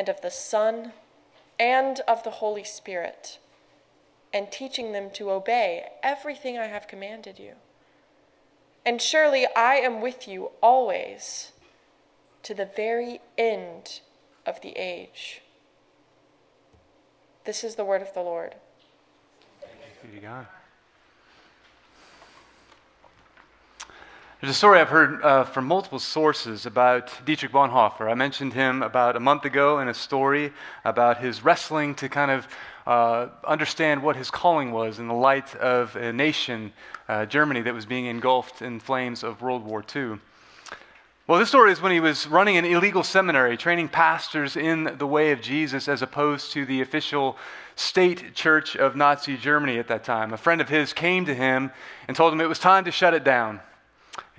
and of the Son and of the Holy Spirit, and teaching them to obey everything I have commanded you. And surely I am with you always to the very end of the age. This is the word of the Lord. There's a story I've heard uh, from multiple sources about Dietrich Bonhoeffer. I mentioned him about a month ago in a story about his wrestling to kind of uh, understand what his calling was in the light of a nation, uh, Germany, that was being engulfed in flames of World War II. Well, this story is when he was running an illegal seminary, training pastors in the way of Jesus as opposed to the official state church of Nazi Germany at that time. A friend of his came to him and told him it was time to shut it down.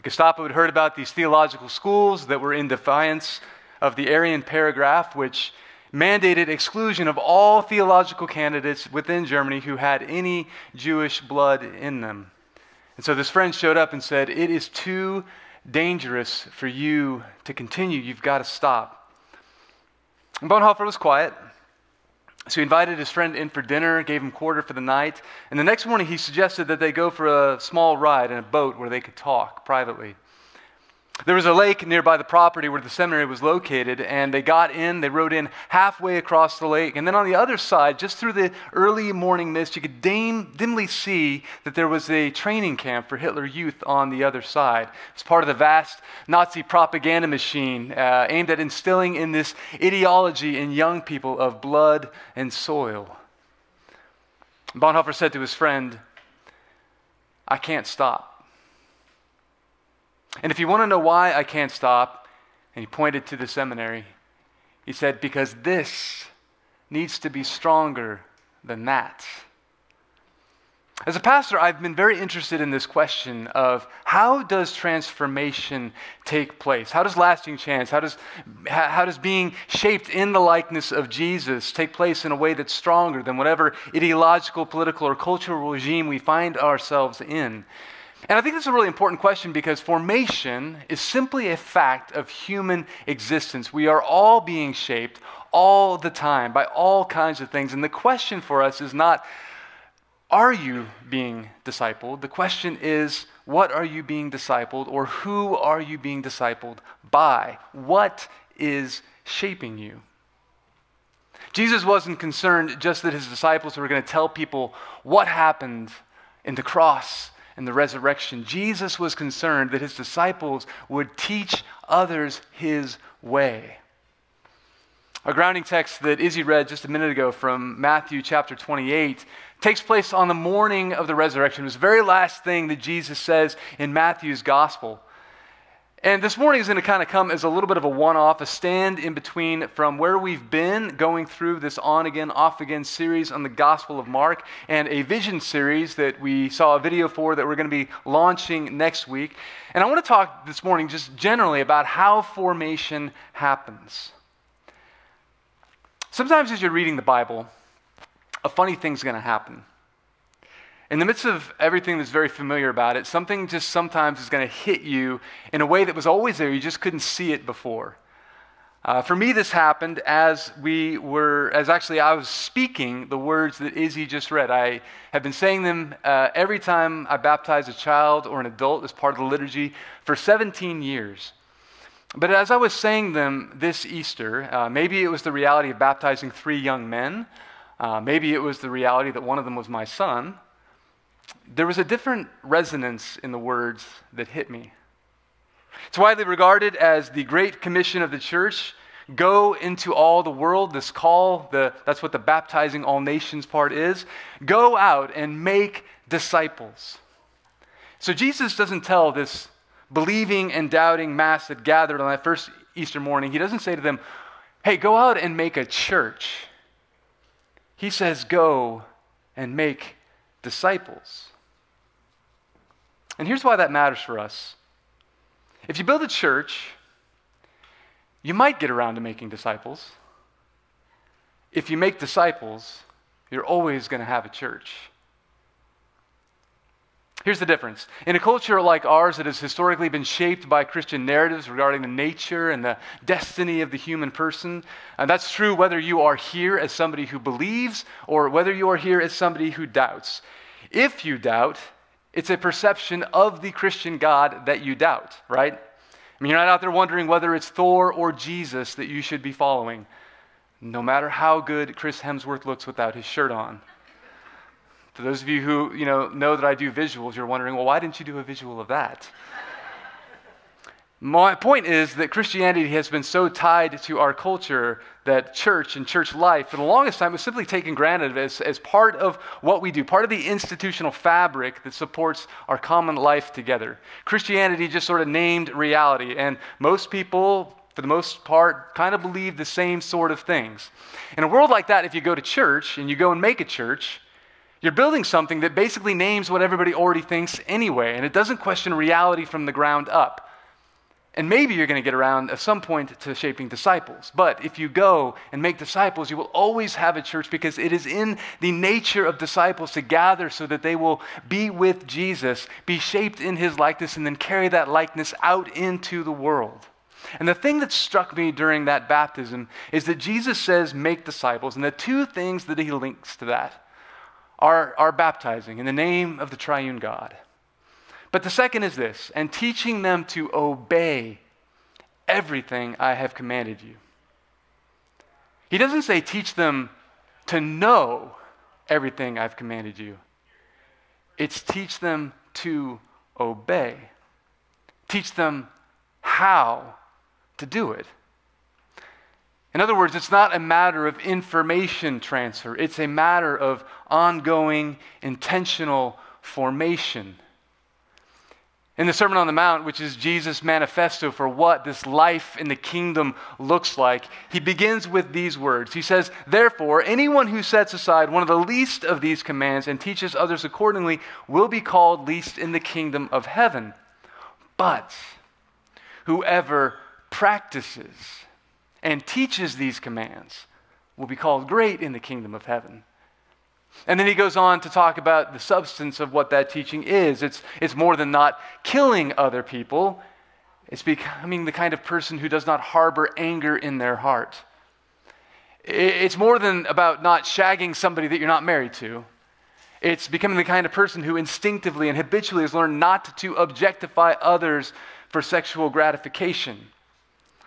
Gestapo had heard about these theological schools that were in defiance of the Aryan paragraph, which mandated exclusion of all theological candidates within Germany who had any Jewish blood in them. And so this friend showed up and said, It is too dangerous for you to continue. You've got to stop. Bonhoeffer was quiet. So he invited his friend in for dinner, gave him quarter for the night, and the next morning he suggested that they go for a small ride in a boat where they could talk privately. There was a lake nearby the property where the seminary was located, and they got in, they rode in halfway across the lake, and then on the other side, just through the early morning mist, you could dim, dimly see that there was a training camp for Hitler youth on the other side. It's part of the vast Nazi propaganda machine uh, aimed at instilling in this ideology in young people of blood and soil. Bonhoeffer said to his friend, I can't stop. And if you want to know why I can't stop, and he pointed to the seminary, he said, because this needs to be stronger than that. As a pastor, I've been very interested in this question of how does transformation take place? How does lasting change, how does, how does being shaped in the likeness of Jesus take place in a way that's stronger than whatever ideological, political, or cultural regime we find ourselves in? And I think this is a really important question because formation is simply a fact of human existence. We are all being shaped all the time by all kinds of things. And the question for us is not, are you being discipled? The question is, what are you being discipled or who are you being discipled by? What is shaping you? Jesus wasn't concerned just that his disciples were going to tell people what happened in the cross and the resurrection, Jesus was concerned that his disciples would teach others his way. A grounding text that Izzy read just a minute ago from Matthew chapter 28 takes place on the morning of the resurrection. It was the very last thing that Jesus says in Matthew's gospel. And this morning is going to kind of come as a little bit of a one off, a stand in between from where we've been going through this on again, off again series on the Gospel of Mark and a vision series that we saw a video for that we're going to be launching next week. And I want to talk this morning just generally about how formation happens. Sometimes as you're reading the Bible, a funny thing's going to happen in the midst of everything that's very familiar about it, something just sometimes is going to hit you in a way that was always there. You just couldn't see it before. Uh, for me, this happened as we were, as actually I was speaking the words that Izzy just read. I have been saying them uh, every time I baptize a child or an adult as part of the liturgy for 17 years. But as I was saying them this Easter, uh, maybe it was the reality of baptizing three young men. Uh, maybe it was the reality that one of them was my son there was a different resonance in the words that hit me. It's widely regarded as the Great Commission of the church. Go into all the world, this call, the, that's what the baptizing all nations part is. Go out and make disciples. So Jesus doesn't tell this believing and doubting mass that gathered on that first Easter morning, he doesn't say to them, hey, go out and make a church. He says, go and make disciples. And here's why that matters for us. If you build a church, you might get around to making disciples. If you make disciples, you're always going to have a church. Here's the difference. In a culture like ours that has historically been shaped by Christian narratives regarding the nature and the destiny of the human person, and that's true whether you are here as somebody who believes or whether you are here as somebody who doubts. If you doubt, it's a perception of the Christian God that you doubt, right? I mean, you're not out there wondering whether it's Thor or Jesus that you should be following, no matter how good Chris Hemsworth looks without his shirt on. For those of you who you know, know that I do visuals, you're wondering, well, why didn't you do a visual of that? My point is that Christianity has been so tied to our culture that church and church life, for the longest time, was simply taken granted as, as part of what we do, part of the institutional fabric that supports our common life together. Christianity just sort of named reality, and most people, for the most part, kind of believe the same sort of things. In a world like that, if you go to church and you go and make a church, you're building something that basically names what everybody already thinks anyway, and it doesn't question reality from the ground up. And maybe you're going to get around at some point to shaping disciples. But if you go and make disciples, you will always have a church because it is in the nature of disciples to gather so that they will be with Jesus, be shaped in his likeness, and then carry that likeness out into the world. And the thing that struck me during that baptism is that Jesus says, make disciples. And the two things that he links to that are, are baptizing in the name of the triune God. But the second is this and teaching them to obey everything I have commanded you. He doesn't say teach them to know everything I've commanded you, it's teach them to obey, teach them how to do it. In other words, it's not a matter of information transfer, it's a matter of ongoing, intentional formation. In the Sermon on the Mount, which is Jesus' manifesto for what this life in the kingdom looks like, he begins with these words. He says, Therefore, anyone who sets aside one of the least of these commands and teaches others accordingly will be called least in the kingdom of heaven. But whoever practices, and teaches these commands will be called great in the kingdom of heaven. And then he goes on to talk about the substance of what that teaching is. It's, it's more than not killing other people, it's becoming the kind of person who does not harbor anger in their heart. It's more than about not shagging somebody that you're not married to. It's becoming the kind of person who instinctively and habitually has learned not to objectify others for sexual gratification.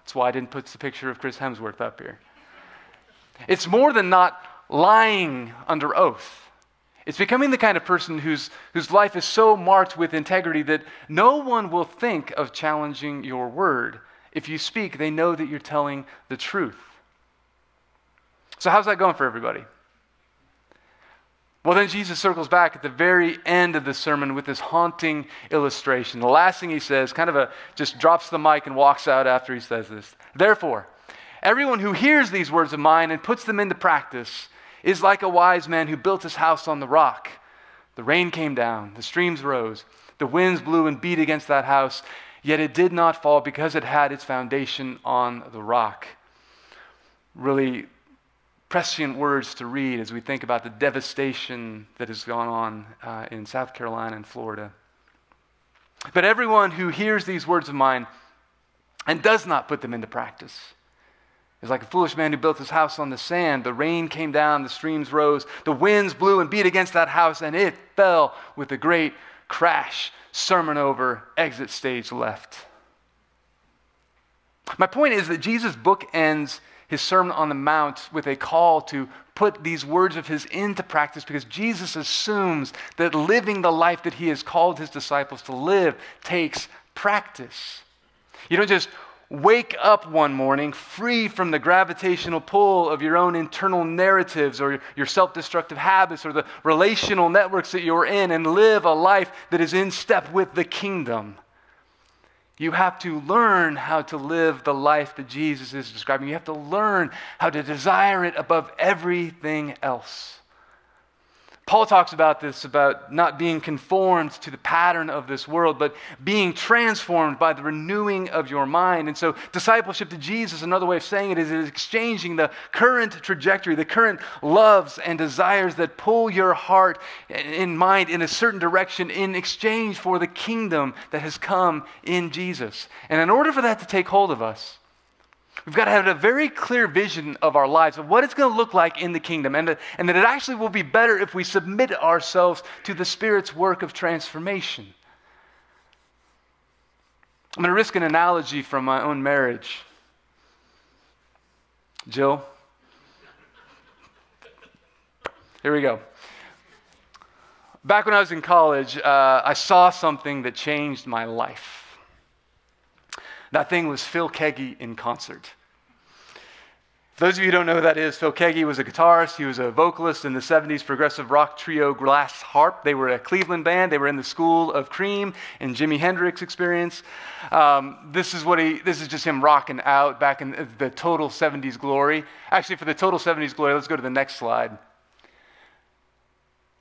That's why I didn't put the picture of Chris Hemsworth up here. It's more than not lying under oath. It's becoming the kind of person whose, whose life is so marked with integrity that no one will think of challenging your word. If you speak, they know that you're telling the truth. So, how's that going for everybody? Well, then Jesus circles back at the very end of the sermon with this haunting illustration. The last thing he says, kind of a just drops the mic and walks out after he says this. Therefore, everyone who hears these words of mine and puts them into practice is like a wise man who built his house on the rock. The rain came down, the streams rose, the winds blew and beat against that house, yet it did not fall because it had its foundation on the rock. Really prescient words to read as we think about the devastation that has gone on uh, in South Carolina and Florida. But everyone who hears these words of mine and does not put them into practice is like a foolish man who built his house on the sand. The rain came down, the streams rose, the winds blew and beat against that house, and it fell with a great crash. Sermon over, exit stage left. My point is that Jesus bookends his Sermon on the Mount with a call to put these words of his into practice because Jesus assumes that living the life that he has called his disciples to live takes practice. You don't just wake up one morning free from the gravitational pull of your own internal narratives or your self destructive habits or the relational networks that you're in and live a life that is in step with the kingdom. You have to learn how to live the life that Jesus is describing. You have to learn how to desire it above everything else. Paul talks about this about not being conformed to the pattern of this world, but being transformed by the renewing of your mind. And so, discipleship to Jesus, another way of saying it, is, is exchanging the current trajectory, the current loves and desires that pull your heart and mind in a certain direction in exchange for the kingdom that has come in Jesus. And in order for that to take hold of us, We've got to have a very clear vision of our lives, of what it's going to look like in the kingdom, and, and that it actually will be better if we submit ourselves to the Spirit's work of transformation. I'm going to risk an analogy from my own marriage. Jill? Here we go. Back when I was in college, uh, I saw something that changed my life. That thing was Phil Keaggy in concert. For those of you who don't know who that is, Phil Keaggy was a guitarist. He was a vocalist in the 70s progressive rock trio Glass Harp. They were a Cleveland band. They were in the school of Cream and Jimi Hendrix experience. Um, this is what he. This is just him rocking out back in the total 70s glory. Actually, for the total 70s glory, let's go to the next slide.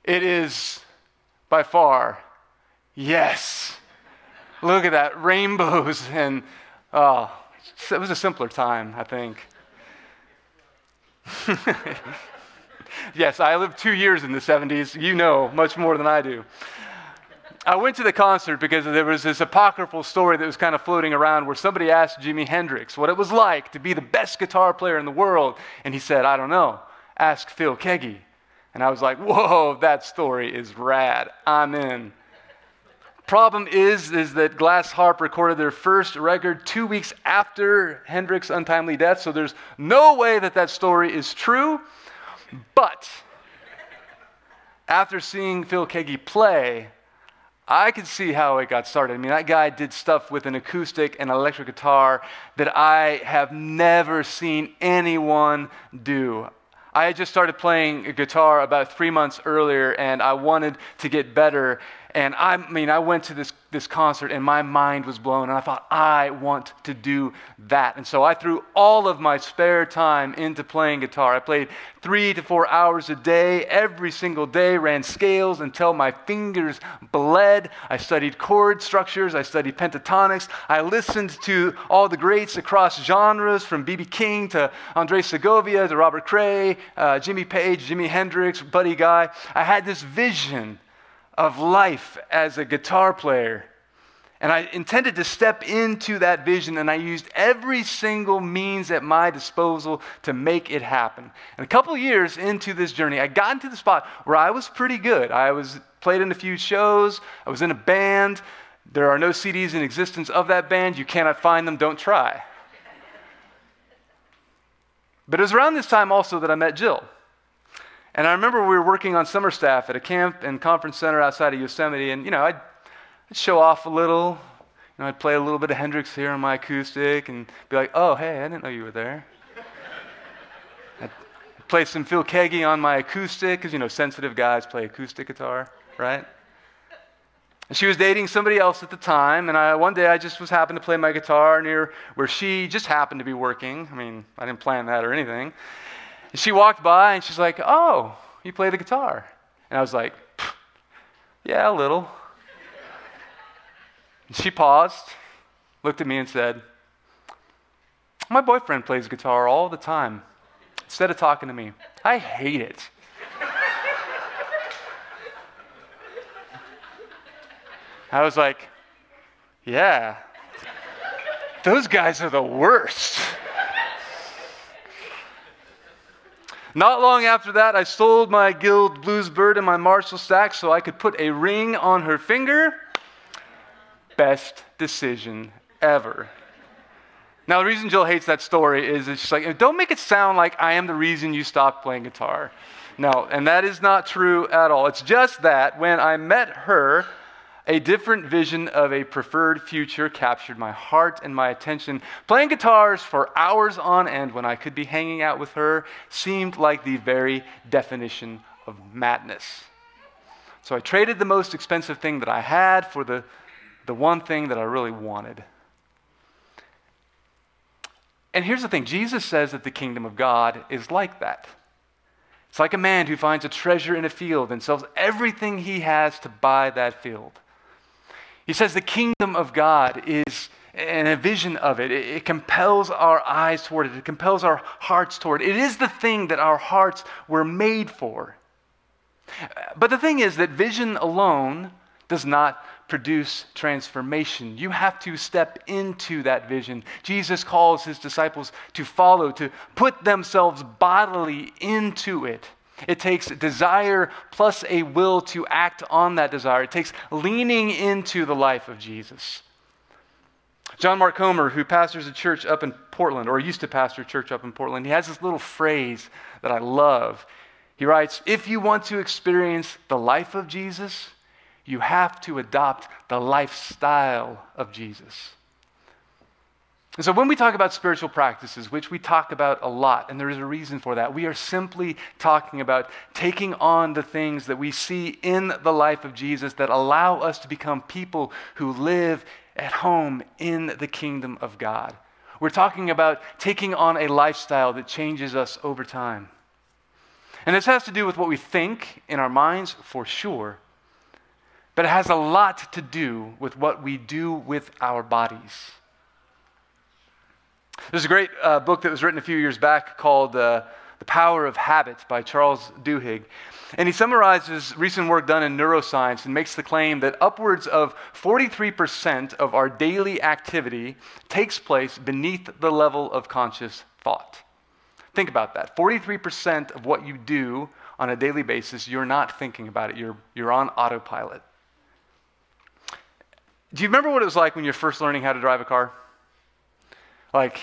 It is by far, yes. Look at that rainbows and Oh, it was a simpler time, I think. yes, I lived two years in the 70s. You know much more than I do. I went to the concert because there was this apocryphal story that was kind of floating around where somebody asked Jimi Hendrix what it was like to be the best guitar player in the world. And he said, I don't know. Ask Phil Keaggy. And I was like, whoa, that story is rad. I'm in. Problem is, is that Glass Harp recorded their first record two weeks after Hendrix's untimely death, so there's no way that that story is true. But after seeing Phil Keaggy play, I could see how it got started. I mean, that guy did stuff with an acoustic and electric guitar that I have never seen anyone do. I had just started playing guitar about three months earlier, and I wanted to get better. And I mean, I went to this, this concert and my mind was blown, and I thought, I want to do that. And so I threw all of my spare time into playing guitar. I played three to four hours a day, every single day, ran scales until my fingers bled. I studied chord structures, I studied pentatonics, I listened to all the greats across genres, from B.B. King to Andres Segovia to Robert Cray, uh, Jimmy Page, Jimi Hendrix, Buddy Guy. I had this vision of life as a guitar player. And I intended to step into that vision, and I used every single means at my disposal to make it happen. And a couple years into this journey, I got into the spot where I was pretty good. I was played in a few shows, I was in a band. There are no CDs in existence of that band. You cannot find them, don't try. But it was around this time also that I met Jill. And I remember we were working on summer staff at a camp and conference center outside of Yosemite, and you know, I'd, I'd show off a little. You know, I'd play a little bit of Hendrix here on my acoustic and be like, "Oh, hey, I didn't know you were there." I'd play some Phil Keaggy on my acoustic, because you know, sensitive guys play acoustic guitar, right? And she was dating somebody else at the time, and I, one day I just was happened to play my guitar near where she just happened to be working. I mean, I didn't plan that or anything. And she walked by and she's like, Oh, you play the guitar? And I was like, Yeah, a little. And she paused, looked at me, and said, My boyfriend plays guitar all the time instead of talking to me. I hate it. I was like, Yeah, those guys are the worst. Not long after that, I sold my Guild Blues Bird and my Marshall stack so I could put a ring on her finger. Best decision ever. Now, the reason Jill hates that story is it's just like, don't make it sound like I am the reason you stopped playing guitar. No, and that is not true at all. It's just that when I met her, a different vision of a preferred future captured my heart and my attention. Playing guitars for hours on end when I could be hanging out with her seemed like the very definition of madness. So I traded the most expensive thing that I had for the, the one thing that I really wanted And here's the thing Jesus says that the kingdom of God is like that. It's like a man who finds a treasure in a field and sells everything he has to buy that field. He says the kingdom of God is and a vision of it. it. It, compels our eyes toward it, it compels our hearts toward it. It is the thing that our hearts were made for. But the thing is that vision alone does not produce transformation. You have to step into that vision. Jesus calls his disciples to follow, to put themselves bodily into it. It takes desire plus a will to act on that desire. It takes leaning into the life of Jesus. John Mark Comer, who pastors a church up in Portland, or used to pastor a church up in Portland, he has this little phrase that I love. He writes If you want to experience the life of Jesus, you have to adopt the lifestyle of Jesus. And so, when we talk about spiritual practices, which we talk about a lot, and there is a reason for that, we are simply talking about taking on the things that we see in the life of Jesus that allow us to become people who live at home in the kingdom of God. We're talking about taking on a lifestyle that changes us over time. And this has to do with what we think in our minds, for sure, but it has a lot to do with what we do with our bodies. There's a great uh, book that was written a few years back called uh, The Power of Habit by Charles Duhigg. And he summarizes recent work done in neuroscience and makes the claim that upwards of 43% of our daily activity takes place beneath the level of conscious thought. Think about that. 43% of what you do on a daily basis, you're not thinking about it, you're, you're on autopilot. Do you remember what it was like when you're first learning how to drive a car? Like,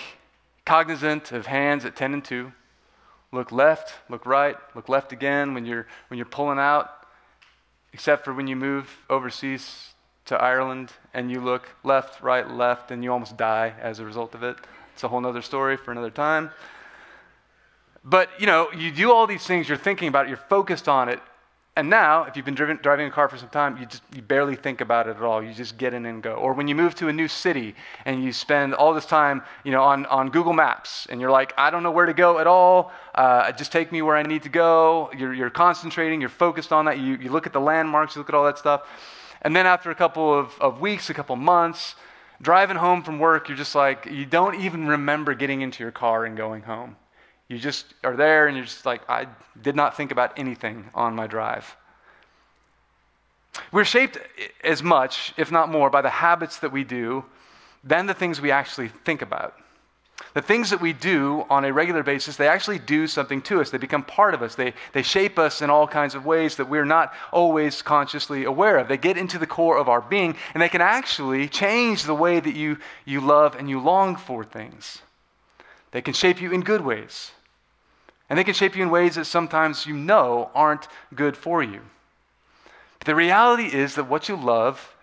cognizant of hands at 10 and 2, look left, look right, look left again when you're, when you're pulling out, except for when you move overseas to Ireland and you look left, right, left, and you almost die as a result of it. It's a whole other story for another time. But, you know, you do all these things, you're thinking about it, you're focused on it, and now, if you've been driven, driving a car for some time, you, just, you barely think about it at all. You just get in and go. Or when you move to a new city and you spend all this time you know, on, on Google Maps and you're like, I don't know where to go at all. Uh, just take me where I need to go. You're, you're concentrating, you're focused on that. You, you look at the landmarks, you look at all that stuff. And then after a couple of, of weeks, a couple months, driving home from work, you're just like, you don't even remember getting into your car and going home. You just are there and you're just like, I did not think about anything on my drive. We're shaped as much, if not more, by the habits that we do than the things we actually think about. The things that we do on a regular basis, they actually do something to us. They become part of us. They, they shape us in all kinds of ways that we're not always consciously aware of. They get into the core of our being, and they can actually change the way that you, you love and you long for things. They can shape you in good ways, and they can shape you in ways that sometimes you know aren't good for you. But the reality is that what you love,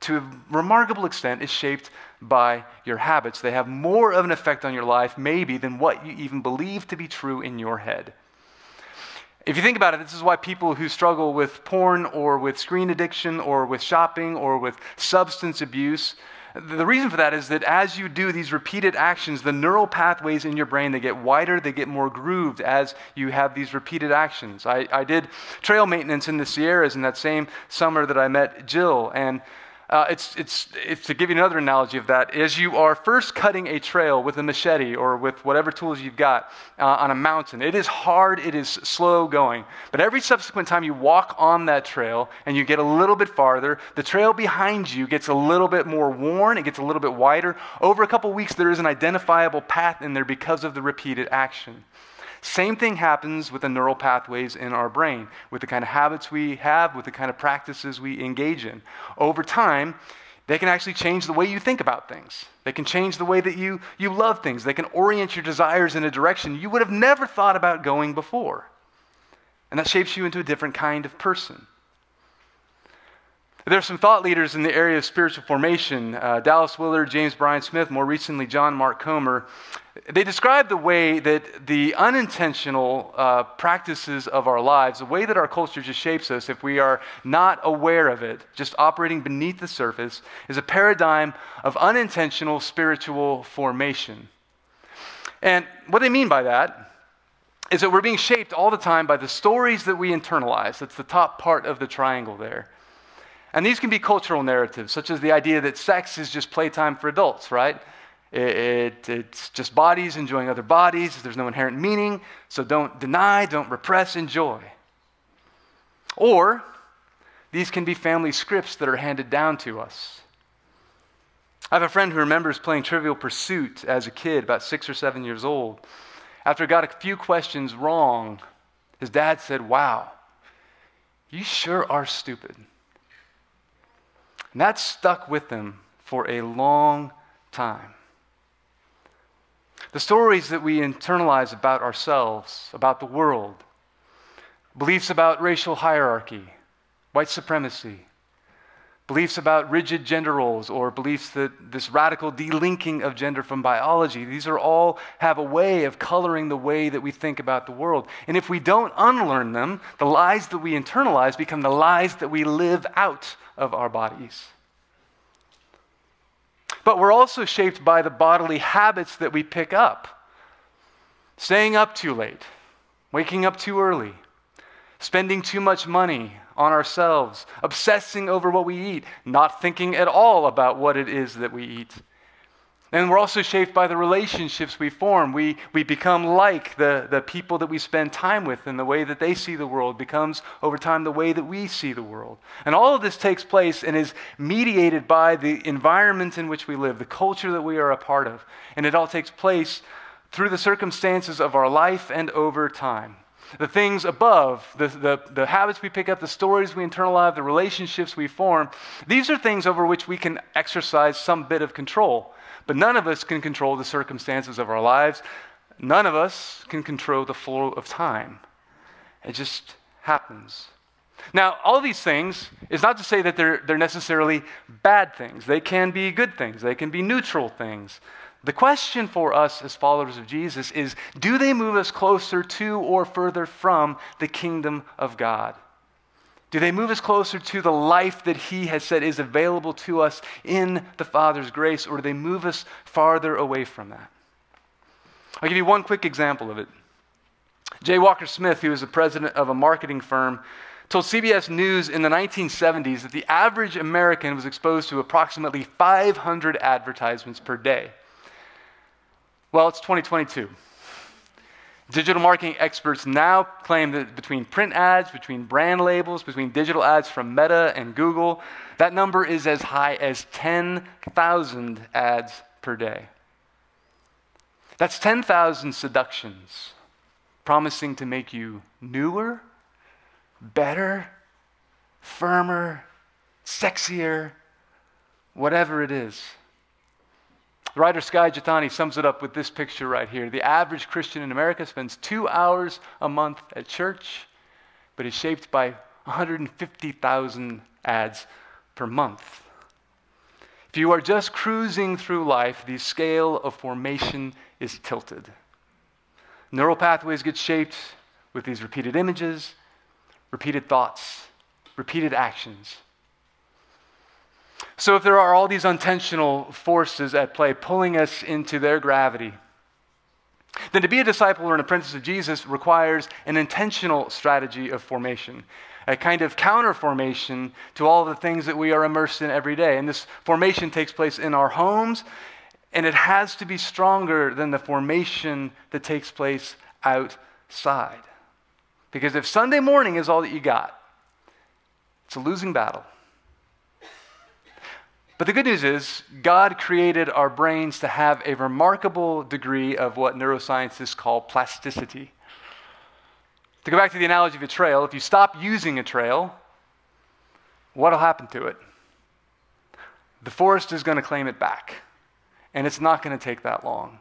to a remarkable extent, is shaped by your habits. They have more of an effect on your life, maybe, than what you even believe to be true in your head. If you think about it, this is why people who struggle with porn or with screen addiction or with shopping or with substance abuse the reason for that is that as you do these repeated actions, the neural pathways in your brain, they get wider, they get more grooved as you have these repeated actions. I, I did trail maintenance in the Sierras in that same summer that I met Jill, and uh, it's, it's, it's to give you another analogy of that. As you are first cutting a trail with a machete or with whatever tools you've got uh, on a mountain, it is hard, it is slow going. But every subsequent time you walk on that trail and you get a little bit farther, the trail behind you gets a little bit more worn, it gets a little bit wider. Over a couple weeks, there is an identifiable path in there because of the repeated action. Same thing happens with the neural pathways in our brain, with the kind of habits we have, with the kind of practices we engage in. Over time, they can actually change the way you think about things. They can change the way that you, you love things. They can orient your desires in a direction you would have never thought about going before. And that shapes you into a different kind of person. There are some thought leaders in the area of spiritual formation uh, Dallas Willard, James Bryan Smith, more recently, John Mark Comer. They describe the way that the unintentional uh, practices of our lives, the way that our culture just shapes us, if we are not aware of it, just operating beneath the surface, is a paradigm of unintentional spiritual formation. And what they mean by that is that we're being shaped all the time by the stories that we internalize. That's the top part of the triangle there. And these can be cultural narratives, such as the idea that sex is just playtime for adults, right? It, it, it's just bodies enjoying other bodies. There's no inherent meaning. So don't deny, don't repress, enjoy. Or these can be family scripts that are handed down to us. I have a friend who remembers playing Trivial Pursuit as a kid, about six or seven years old. After he got a few questions wrong, his dad said, Wow, you sure are stupid. And that stuck with them for a long time. The stories that we internalize about ourselves, about the world, beliefs about racial hierarchy, white supremacy, beliefs about rigid gender roles, or beliefs that this radical delinking of gender from biology, these are all have a way of coloring the way that we think about the world. And if we don't unlearn them, the lies that we internalize become the lies that we live out of our bodies. But we're also shaped by the bodily habits that we pick up. Staying up too late, waking up too early, spending too much money on ourselves, obsessing over what we eat, not thinking at all about what it is that we eat. And we're also shaped by the relationships we form. We, we become like the, the people that we spend time with, and the way that they see the world becomes, over time, the way that we see the world. And all of this takes place and is mediated by the environment in which we live, the culture that we are a part of. And it all takes place through the circumstances of our life and over time. The things above, the, the, the habits we pick up, the stories we internalize, the relationships we form, these are things over which we can exercise some bit of control. But none of us can control the circumstances of our lives. None of us can control the flow of time. It just happens. Now, all these things is not to say that they're, they're necessarily bad things. They can be good things, they can be neutral things. The question for us as followers of Jesus is do they move us closer to or further from the kingdom of God? Do they move us closer to the life that He has said is available to us in the Father's grace, or do they move us farther away from that? I'll give you one quick example of it. J. Walker Smith, who is the president of a marketing firm, told CBS News in the 1970s that the average American was exposed to approximately 500 advertisements per day. Well, it's 2022. Digital marketing experts now claim that between print ads, between brand labels, between digital ads from Meta and Google, that number is as high as 10,000 ads per day. That's 10,000 seductions promising to make you newer, better, firmer, sexier, whatever it is. The writer Skye Jethani sums it up with this picture right here. The average Christian in America spends two hours a month at church, but is shaped by 150,000 ads per month. If you are just cruising through life, the scale of formation is tilted. Neural pathways get shaped with these repeated images, repeated thoughts, repeated actions. So, if there are all these intentional forces at play pulling us into their gravity, then to be a disciple or an apprentice of Jesus requires an intentional strategy of formation, a kind of counter formation to all the things that we are immersed in every day. And this formation takes place in our homes, and it has to be stronger than the formation that takes place outside. Because if Sunday morning is all that you got, it's a losing battle. But the good news is, God created our brains to have a remarkable degree of what neuroscientists call plasticity. To go back to the analogy of a trail, if you stop using a trail, what will happen to it? The forest is going to claim it back, and it's not going to take that long.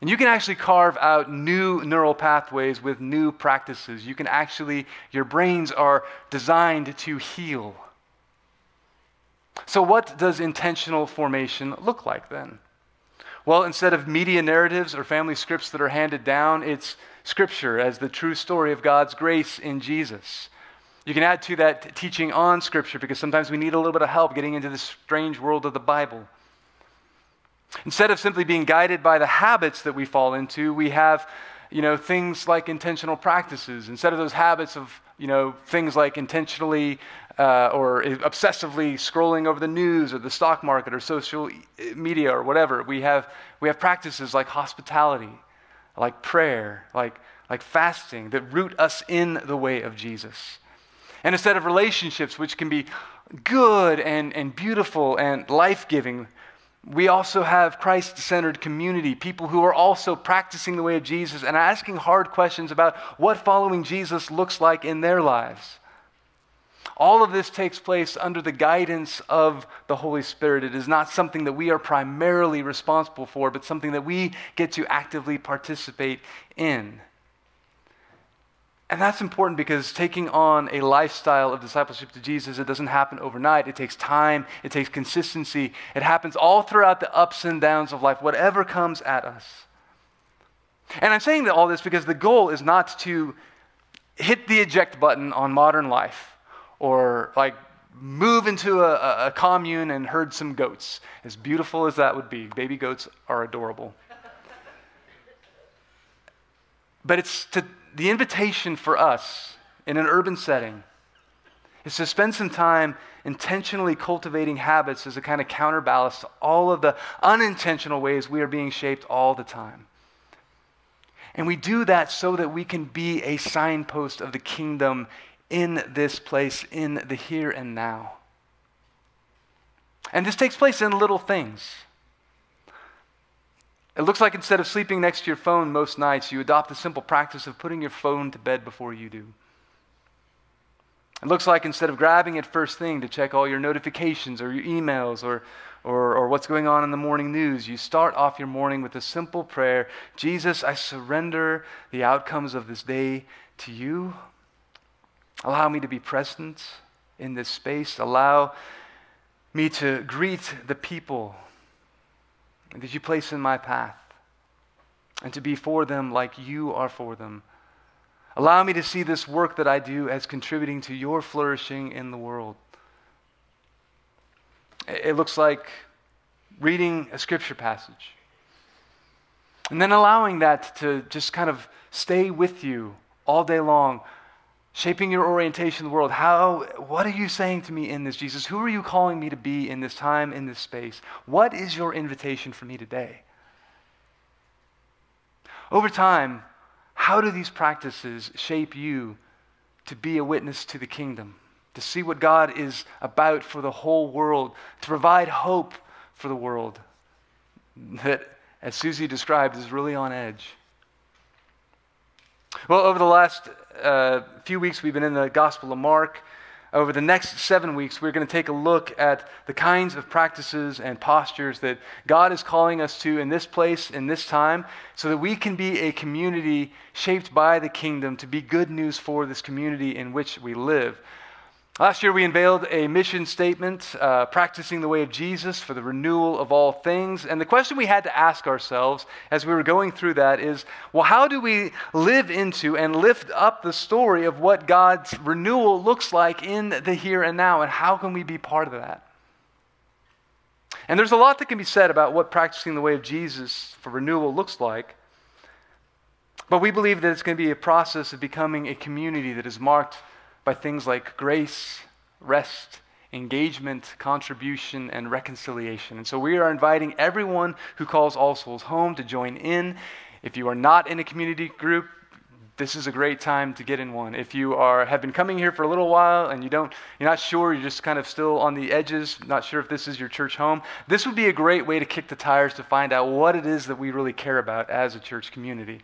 And you can actually carve out new neural pathways with new practices. You can actually, your brains are designed to heal. So, what does intentional formation look like then? Well, instead of media narratives or family scripts that are handed down, it's Scripture as the true story of God's grace in Jesus. You can add to that teaching on Scripture because sometimes we need a little bit of help getting into this strange world of the Bible. Instead of simply being guided by the habits that we fall into, we have you know, things like intentional practices. Instead of those habits of you know, things like intentionally uh, or obsessively scrolling over the news or the stock market or social media or whatever, we have, we have practices like hospitality, like prayer, like, like fasting that root us in the way of Jesus. And a set of relationships, which can be good and, and beautiful and life giving, we also have Christ centered community, people who are also practicing the way of Jesus and asking hard questions about what following Jesus looks like in their lives. All of this takes place under the guidance of the Holy Spirit. It is not something that we are primarily responsible for, but something that we get to actively participate in. And that's important because taking on a lifestyle of discipleship to Jesus, it doesn't happen overnight. It takes time, it takes consistency. It happens all throughout the ups and downs of life, whatever comes at us. And I'm saying all this because the goal is not to hit the eject button on modern life or like move into a, a, commune and herd some goats. As beautiful as that would be, baby goats are adorable. But it's to the invitation for us in an urban setting is to spend some time intentionally cultivating habits as a kind of counterbalance to all of the unintentional ways we are being shaped all the time. And we do that so that we can be a signpost of the kingdom in this place, in the here and now. And this takes place in little things. It looks like instead of sleeping next to your phone most nights, you adopt the simple practice of putting your phone to bed before you do. It looks like instead of grabbing it first thing to check all your notifications or your emails or, or, or what's going on in the morning news, you start off your morning with a simple prayer Jesus, I surrender the outcomes of this day to you. Allow me to be present in this space. Allow me to greet the people that you place in my path, and to be for them like you are for them. Allow me to see this work that I do as contributing to your flourishing in the world. It looks like reading a scripture passage. And then allowing that to just kind of stay with you all day long shaping your orientation in the world. How, what are you saying to me in this, Jesus? Who are you calling me to be in this time, in this space? What is your invitation for me today? Over time, how do these practices shape you to be a witness to the kingdom, to see what God is about for the whole world, to provide hope for the world that, as Susie described, is really on edge? Well, over the last uh, few weeks, we've been in the Gospel of Mark. Over the next seven weeks, we're going to take a look at the kinds of practices and postures that God is calling us to in this place, in this time, so that we can be a community shaped by the kingdom to be good news for this community in which we live. Last year, we unveiled a mission statement, uh, practicing the way of Jesus for the renewal of all things. And the question we had to ask ourselves as we were going through that is well, how do we live into and lift up the story of what God's renewal looks like in the here and now? And how can we be part of that? And there's a lot that can be said about what practicing the way of Jesus for renewal looks like. But we believe that it's going to be a process of becoming a community that is marked by things like grace, rest, engagement, contribution, and reconciliation. And so we are inviting everyone who calls All Souls home to join in. If you are not in a community group, this is a great time to get in one. If you are have been coming here for a little while and you don't you're not sure, you're just kind of still on the edges, not sure if this is your church home, this would be a great way to kick the tires to find out what it is that we really care about as a church community.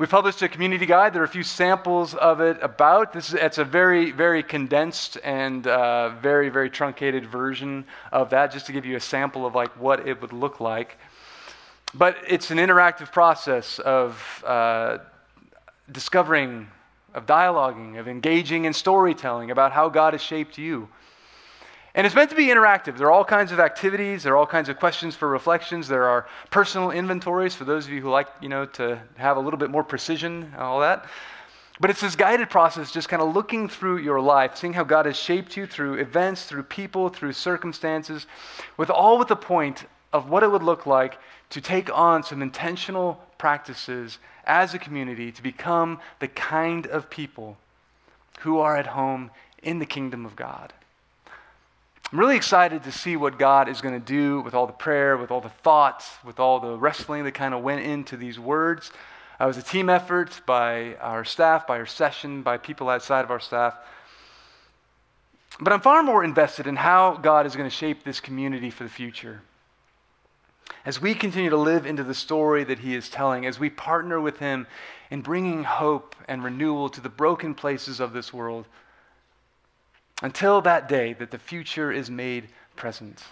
We published a community guide. There are a few samples of it about. This is, it's a very, very condensed and uh, very, very truncated version of that, just to give you a sample of like what it would look like. But it's an interactive process of uh, discovering, of dialoguing, of engaging in storytelling about how God has shaped you. And it's meant to be interactive. There are all kinds of activities, there are all kinds of questions for reflections, there are personal inventories for those of you who like, you know, to have a little bit more precision and all that. But it's this guided process, just kind of looking through your life, seeing how God has shaped you through events, through people, through circumstances, with all with the point of what it would look like to take on some intentional practices as a community to become the kind of people who are at home in the kingdom of God. I'm really excited to see what God is going to do with all the prayer, with all the thoughts, with all the wrestling that kind of went into these words. It was a team effort by our staff, by our session, by people outside of our staff. But I'm far more invested in how God is going to shape this community for the future. As we continue to live into the story that He is telling, as we partner with Him in bringing hope and renewal to the broken places of this world, until that day that the future is made present.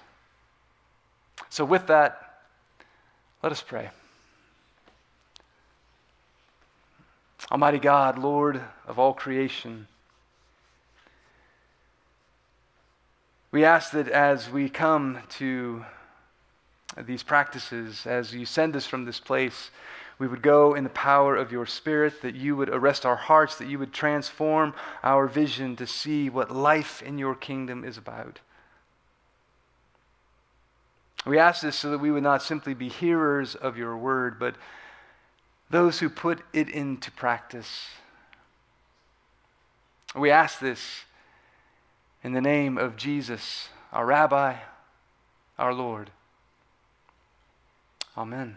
So, with that, let us pray. Almighty God, Lord of all creation, We ask that as we come to these practices, as you send us from this place, we would go in the power of your Spirit, that you would arrest our hearts, that you would transform our vision to see what life in your kingdom is about. We ask this so that we would not simply be hearers of your word, but those who put it into practice. We ask this in the name of Jesus, our Rabbi, our Lord. Amen.